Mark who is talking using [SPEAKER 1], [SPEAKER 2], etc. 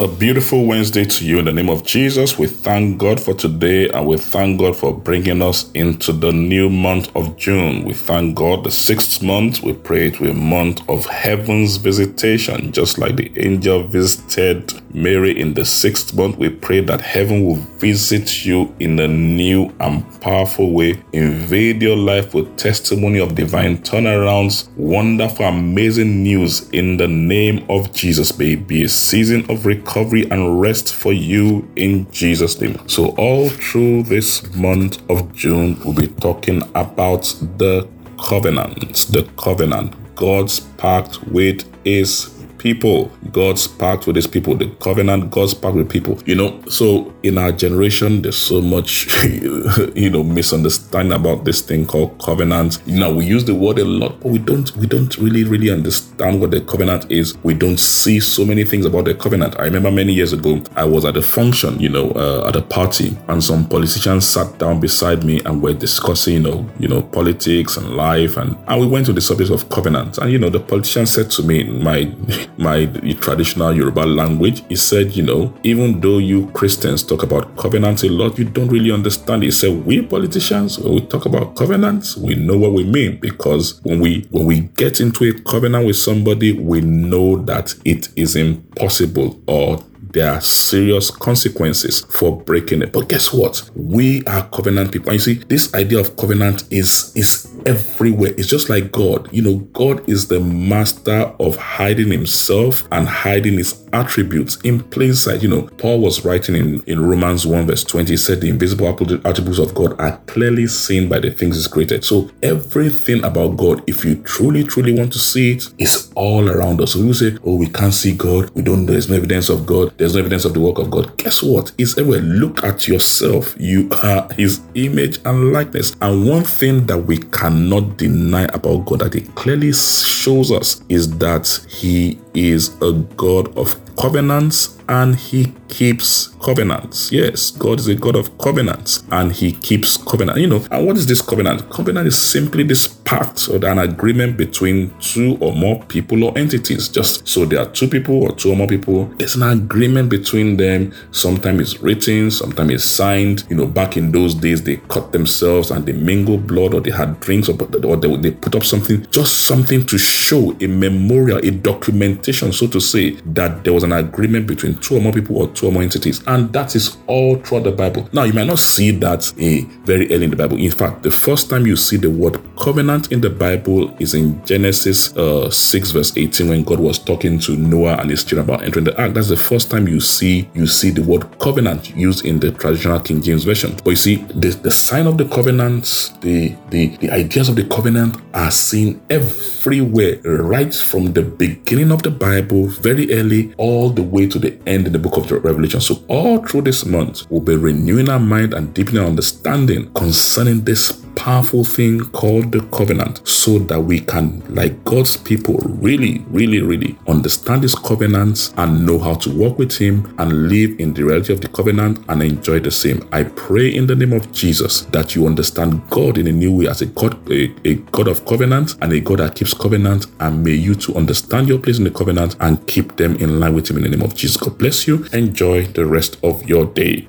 [SPEAKER 1] A beautiful Wednesday to you in the name of Jesus. We thank God for today and we thank God for bringing us into the new month of June. We thank God the sixth month. We pray it will a month of heaven's visitation, just like the angel visited Mary in the sixth month. We pray that heaven will visit you in a new and powerful way, invade your life with testimony of divine turnarounds, wonderful, amazing news in the name of Jesus. May be a season of recovery recovery and rest for you in Jesus' name. So, all through this month of June, we'll be talking about the covenant, the covenant, God's pact with his people. God's pact with his people, the covenant, God's pact with people. You know, so in our generation, there's so much, you know, misunderstanding about this thing called covenant. You know, we use the word a lot, but we don't, we don't really, really understand what the covenant is. We don't see so many things about the covenant. I remember many years ago, I was at a function, you know, uh, at a party, and some politicians sat down beside me and were discussing, you know, you know, politics and life, and and we went to the subject of covenant. And you know, the politician said to me, my my traditional Yoruba language, he said, you know, even though you Christians talk about covenants a lot, you don't really understand. He said, we politicians, when we talk about covenants, we know what we mean because when we when we get into a covenant with somebody, we know that it is impossible or there are serious consequences for breaking it. But guess what? We are covenant people. And you see, this idea of covenant is is everywhere. It's just like God. You know, God is the master of hiding himself and hiding his attributes in plain sight. You know, Paul was writing in, in Romans 1 verse 20, he said the invisible attributes of God are clearly seen by the things he's created. So everything about God, if you truly, truly want to see it, is all around us. So we say, oh, we can't see God. We don't, know, there's no evidence of God. There's no evidence of the work of God. Guess what? It's everywhere. Look at yourself. You are his image and likeness. And one thing that we can cannot deny about God that it clearly shows us is that He is a God of covenants and he keeps covenants. Yes, God is a God of covenants and he keeps covenant. You know, and what is this covenant? Covenant is simply this pact or an agreement between two or more people or entities. Just so there are two people or two or more people, there's an agreement between them. Sometimes it's written, sometimes it's signed. You know, back in those days, they cut themselves and they mingle blood or they had drinks or, or they, they put up something, just something to show a memorial, a documentation, so to say, that there was an agreement between two or more people or two or more entities. And that is all throughout the Bible. Now, you might not see that eh, very early in the Bible. In fact, the first time you see the word covenant in the Bible is in Genesis uh, 6, verse 18, when God was talking to Noah and his children about entering the ark. That's the first time you see you see the word covenant used in the traditional King James Version. But you see, the, the sign of the covenants, the, the, the ideas of the covenant are seen everywhere, right from the beginning of the Bible, very early, all the way to the end in the book of Revelation. So, all through this month, we'll be renewing our mind and deepening our understanding concerning this powerful thing called the covenant so that we can, like God's people, really, really, really understand His covenants and know how to work with Him and live in the reality of the covenant and enjoy the same. I pray in the name of Jesus that you understand God in a new way as a God, a, a God of covenant and a God that keeps covenant. And may you to understand your place in the covenant and keep them in line with Him in the name of Jesus. God bless you. Enjoy the rest of your day.